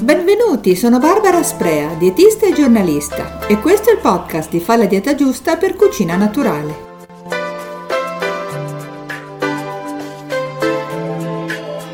Benvenuti, sono Barbara Sprea, dietista e giornalista e questo è il podcast di Fa la dieta giusta per cucina naturale.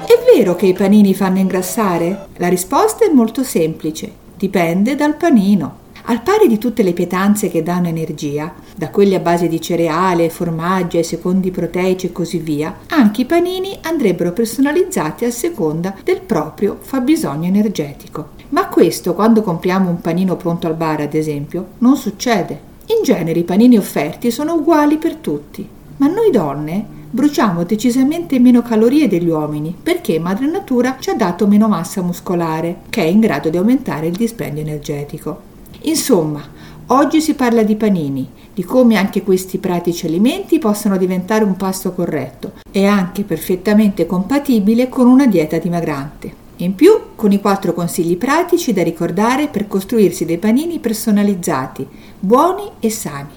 È vero che i panini fanno ingrassare? La risposta è molto semplice, dipende dal panino. Al pari di tutte le pietanze che danno energia, da quelli a base di cereale, formaggi, ai secondi proteici e così via, anche i panini andrebbero personalizzati a seconda del proprio fabbisogno energetico. Ma questo quando compriamo un panino pronto al bar, ad esempio, non succede. In genere i panini offerti sono uguali per tutti, ma noi donne bruciamo decisamente meno calorie degli uomini perché madre natura ci ha dato meno massa muscolare, che è in grado di aumentare il dispendio energetico. Insomma, oggi si parla di panini, di come anche questi pratici alimenti possano diventare un pasto corretto e anche perfettamente compatibile con una dieta dimagrante. In più, con i quattro consigli pratici da ricordare per costruirsi dei panini personalizzati, buoni e sani,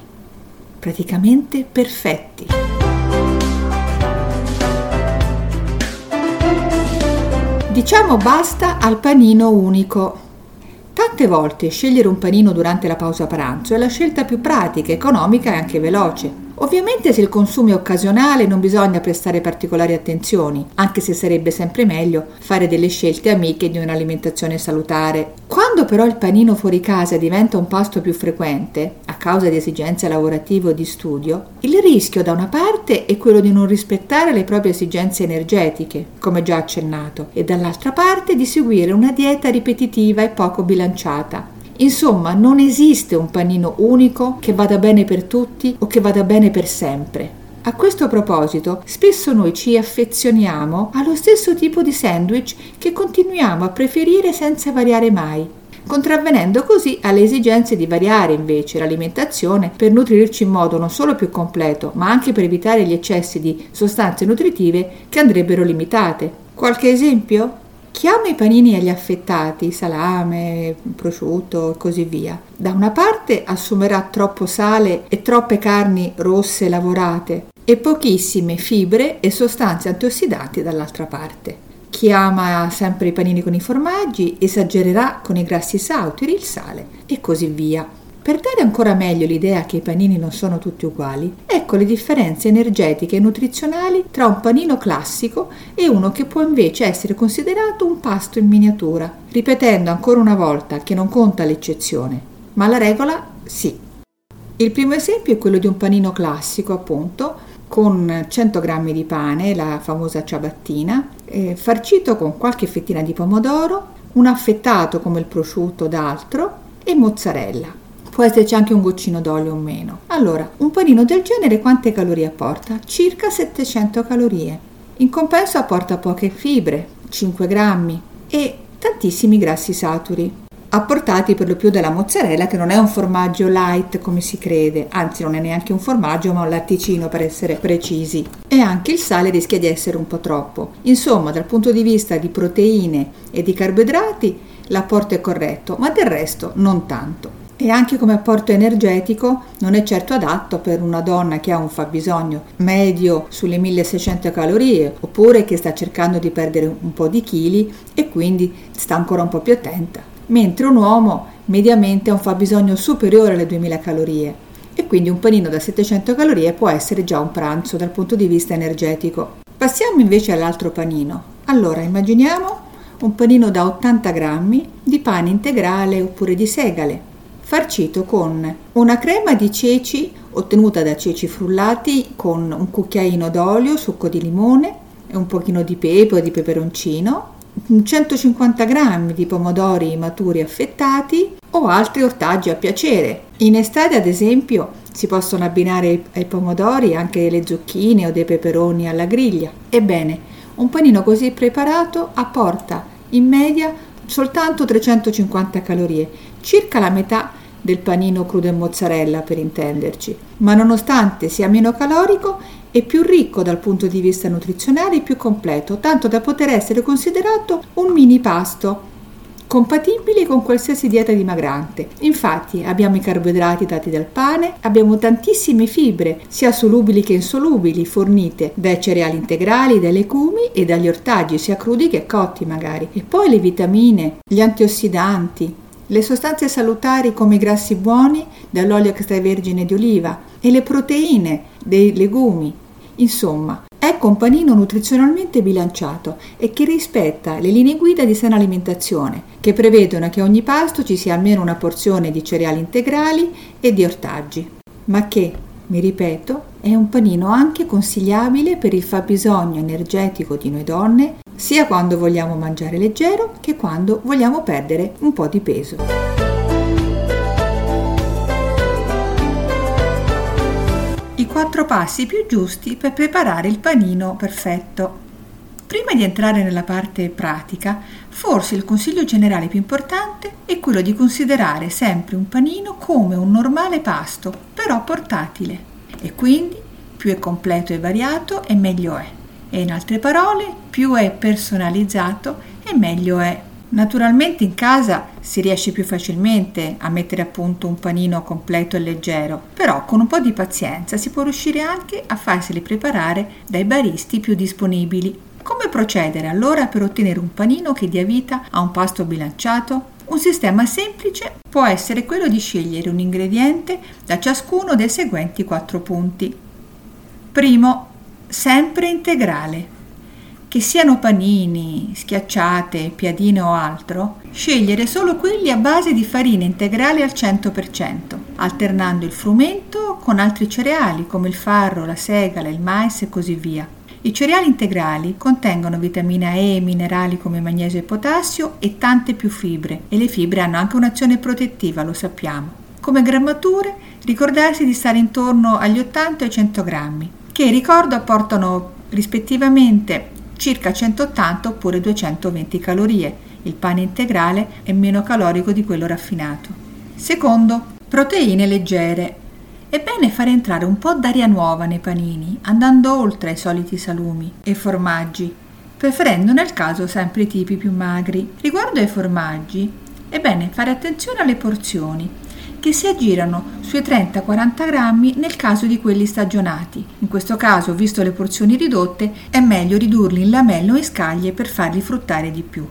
praticamente perfetti. Diciamo basta al panino unico Tante volte scegliere un panino durante la pausa pranzo è la scelta più pratica, economica e anche veloce. Ovviamente se il consumo è occasionale non bisogna prestare particolari attenzioni, anche se sarebbe sempre meglio fare delle scelte amiche di un'alimentazione salutare. Quando però il panino fuori casa diventa un pasto più frequente, a causa di esigenze lavorative o di studio, il rischio da una parte è quello di non rispettare le proprie esigenze energetiche, come già accennato, e dall'altra parte di seguire una dieta ripetitiva e poco bilanciata, Insomma, non esiste un panino unico che vada bene per tutti o che vada bene per sempre. A questo proposito, spesso noi ci affezioniamo allo stesso tipo di sandwich che continuiamo a preferire senza variare mai, contravvenendo così alle esigenze di variare invece l'alimentazione per nutrirci in modo non solo più completo, ma anche per evitare gli eccessi di sostanze nutritive che andrebbero limitate. Qualche esempio? Chi ama i panini agli affettati, salame, prosciutto e così via, da una parte assumerà troppo sale e troppe carni rosse lavorate e pochissime fibre e sostanze antiossidanti dall'altra parte. Chi ama sempre i panini con i formaggi esagererà con i grassi saturi, il sale e così via. Per dare ancora meglio l'idea che i panini non sono tutti uguali, ecco le differenze energetiche e nutrizionali tra un panino classico e uno che può invece essere considerato un pasto in miniatura, ripetendo ancora una volta che non conta l'eccezione, ma la regola sì. Il primo esempio è quello di un panino classico, appunto, con 100 g di pane, la famosa ciabattina, eh, farcito con qualche fettina di pomodoro, un affettato come il prosciutto d'altro e mozzarella può esserci anche un goccino d'olio o meno. Allora, un panino del genere quante calorie apporta? Circa 700 calorie. In compenso apporta poche fibre, 5 grammi, e tantissimi grassi saturi, apportati per lo più dalla mozzarella che non è un formaggio light come si crede, anzi non è neanche un formaggio ma un latticino per essere precisi. E anche il sale rischia di essere un po' troppo. Insomma, dal punto di vista di proteine e di carboidrati l'apporto è corretto, ma del resto non tanto e anche come apporto energetico non è certo adatto per una donna che ha un fabbisogno medio sulle 1600 calorie oppure che sta cercando di perdere un po' di chili e quindi sta ancora un po' più attenta, mentre un uomo mediamente ha un fabbisogno superiore alle 2000 calorie e quindi un panino da 700 calorie può essere già un pranzo dal punto di vista energetico. Passiamo invece all'altro panino. Allora immaginiamo un panino da 80 grammi di pane integrale oppure di segale farcito con una crema di ceci ottenuta da ceci frullati con un cucchiaino d'olio, succo di limone e un pochino di pepe o di peperoncino, 150 g di pomodori maturi affettati o altri ortaggi a piacere. In estate, ad esempio, si possono abbinare ai pomodori anche le zucchine o dei peperoni alla griglia. Ebbene, un panino così preparato apporta in media soltanto 350 calorie, circa la metà del panino crudo e mozzarella per intenderci, ma nonostante sia meno calorico è più ricco dal punto di vista nutrizionale e più completo, tanto da poter essere considerato un mini pasto compatibili con qualsiasi dieta dimagrante. Infatti abbiamo i carboidrati dati dal pane, abbiamo tantissime fibre, sia solubili che insolubili, fornite dai cereali integrali, dai legumi e dagli ortaggi, sia crudi che cotti magari. E poi le vitamine, gli antiossidanti, le sostanze salutari come i grassi buoni dall'olio extravergine di oliva e le proteine dei legumi. Insomma, Ecco un panino nutrizionalmente bilanciato e che rispetta le linee guida di sana alimentazione, che prevedono che ogni pasto ci sia almeno una porzione di cereali integrali e di ortaggi, ma che, mi ripeto, è un panino anche consigliabile per il fabbisogno energetico di noi donne, sia quando vogliamo mangiare leggero che quando vogliamo perdere un po' di peso. i quattro passi più giusti per preparare il panino perfetto. Prima di entrare nella parte pratica, forse il consiglio generale più importante è quello di considerare sempre un panino come un normale pasto, però portatile. E quindi più è completo e variato e meglio è. E in altre parole, più è personalizzato e meglio è. Naturalmente in casa si riesce più facilmente a mettere a punto un panino completo e leggero, però con un po' di pazienza si può riuscire anche a farseli preparare dai baristi più disponibili. Procedere allora per ottenere un panino che dia vita a un pasto bilanciato? Un sistema semplice può essere quello di scegliere un ingrediente da ciascuno dei seguenti quattro punti. Primo, sempre integrale che siano panini, schiacciate, piadine o altro, scegliere solo quelli a base di farina integrale al 100%, alternando il frumento con altri cereali come il farro, la segala, il mais e così via. I cereali integrali contengono vitamina E, minerali come magnesio e potassio e tante più fibre e le fibre hanno anche un'azione protettiva, lo sappiamo. Come grammature, ricordarsi di stare intorno agli 80 e 100 grammi, che ricordo apportano rispettivamente circa 180 oppure 220 calorie. Il pane integrale è meno calorico di quello raffinato. Secondo, proteine leggere. È bene fare entrare un po' d'aria nuova nei panini, andando oltre ai soliti salumi e formaggi, preferendo nel caso sempre i tipi più magri. Riguardo ai formaggi, è bene fare attenzione alle porzioni che si aggirano sui 30-40 grammi nel caso di quelli stagionati. In questo caso, visto le porzioni ridotte, è meglio ridurli in lamelle o in scaglie per farli fruttare di più.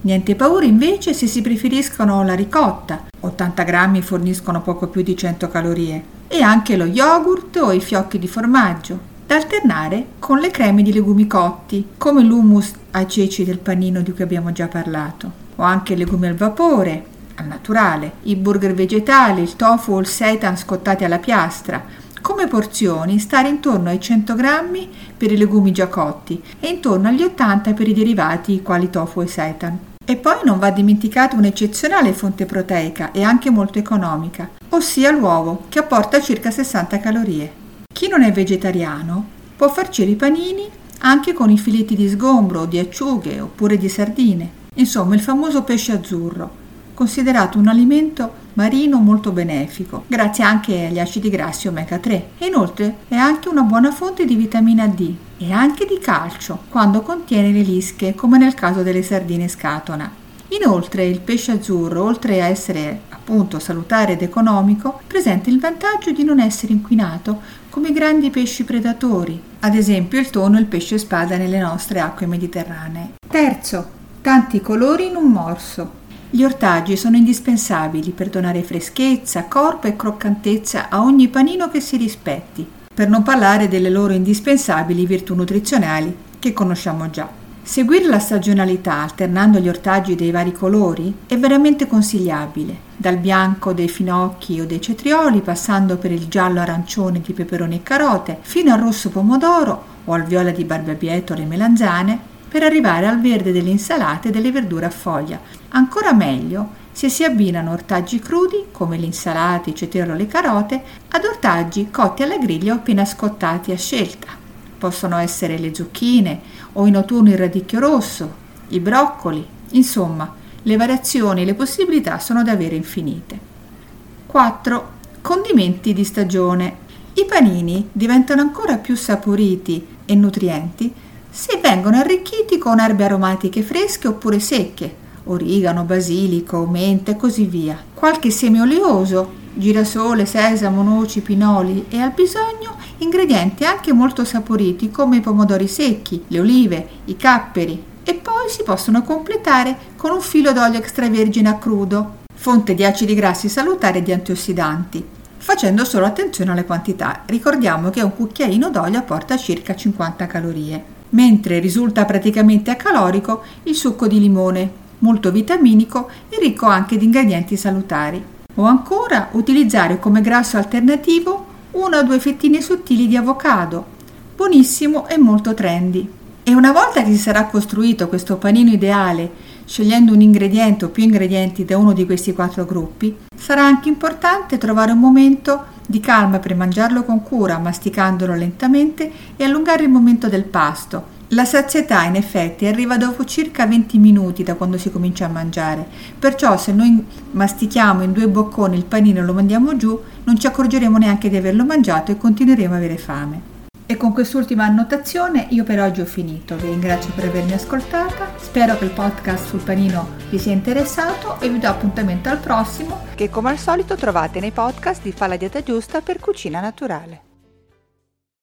Niente paura invece se si preferiscono la ricotta, 80 grammi forniscono poco più di 100 calorie, e anche lo yogurt o i fiocchi di formaggio, da alternare con le creme di legumi cotti, come l'hummus ai ceci del panino di cui abbiamo già parlato, o anche legumi al vapore, al naturale, i burger vegetali, il tofu o il seitan scottati alla piastra. Come porzioni stare intorno ai 100 grammi per i legumi già cotti e intorno agli 80 per i derivati quali tofu e seitan. E poi non va dimenticata un'eccezionale fonte proteica e anche molto economica, ossia l'uovo, che apporta circa 60 calorie. Chi non è vegetariano può farcire i panini anche con i filetti di sgombro, di acciughe oppure di sardine. Insomma, il famoso pesce azzurro, considerato un alimento marino molto benefico, grazie anche agli acidi grassi omega 3. E inoltre è anche una buona fonte di vitamina D e anche di calcio quando contiene le lische, come nel caso delle sardine scatona. Inoltre il pesce azzurro, oltre a essere appunto salutare ed economico, presenta il vantaggio di non essere inquinato come i grandi pesci predatori, ad esempio il tonno e il pesce spada nelle nostre acque mediterranee. Terzo, tanti colori in un morso. Gli ortaggi sono indispensabili per donare freschezza, corpo e croccantezza a ogni panino che si rispetti, per non parlare delle loro indispensabili virtù nutrizionali che conosciamo già. Seguire la stagionalità alternando gli ortaggi dei vari colori è veramente consigliabile, dal bianco dei finocchi o dei cetrioli, passando per il giallo arancione di peperoni e carote, fino al rosso pomodoro o al viola di barbabietole e melanzane, per arrivare al verde delle insalate e delle verdure a foglia. Ancora meglio se si abbinano ortaggi crudi, come l'insalata, i cetrioli o le carote, ad ortaggi cotti alla griglia o appena scottati a scelta. Possono essere le zucchine o in autunno il radicchio rosso, i broccoli, insomma, le variazioni e le possibilità sono davvero infinite. 4. Condimenti di stagione. I panini diventano ancora più saporiti e nutrienti se vengono arricchiti con erbe aromatiche fresche oppure secche, origano, basilico, mente e così via. Qualche seme oleoso, girasole, sesamo, noci, pinoli e al bisogno ingredienti anche molto saporiti come i pomodori secchi, le olive, i capperi e poi si possono completare con un filo d'olio extravergine a crudo, fonte di acidi grassi salutari e di antiossidanti, facendo solo attenzione alle quantità. Ricordiamo che un cucchiaino d'olio apporta circa 50 calorie, mentre risulta praticamente acalorico il succo di limone, molto vitaminico e ricco anche di ingredienti salutari. O ancora utilizzare come grasso alternativo una o due fettine sottili di avocado, buonissimo e molto trendy. E una volta che si sarà costruito questo panino ideale, scegliendo un ingrediente o più ingredienti da uno di questi quattro gruppi, sarà anche importante trovare un momento di calma per mangiarlo con cura, masticandolo lentamente e allungare il momento del pasto. La sazietà in effetti arriva dopo circa 20 minuti da quando si comincia a mangiare, perciò se noi mastichiamo in due bocconi il panino e lo mandiamo giù, non ci accorgeremo neanche di averlo mangiato e continueremo a avere fame. E con quest'ultima annotazione io per oggi ho finito, vi ringrazio per avermi ascoltata, spero che il podcast sul panino vi sia interessato e vi do appuntamento al prossimo. Che come al solito trovate nei podcast di Fa la dieta giusta per cucina naturale.